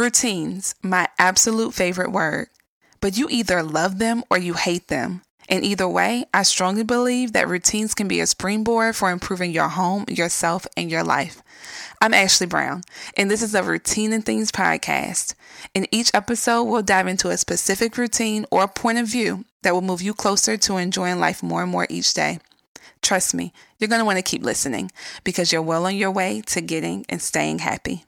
Routines, my absolute favorite word. But you either love them or you hate them. And either way, I strongly believe that routines can be a springboard for improving your home, yourself, and your life. I'm Ashley Brown, and this is a Routine and Things podcast. In each episode, we'll dive into a specific routine or point of view that will move you closer to enjoying life more and more each day. Trust me, you're going to want to keep listening because you're well on your way to getting and staying happy.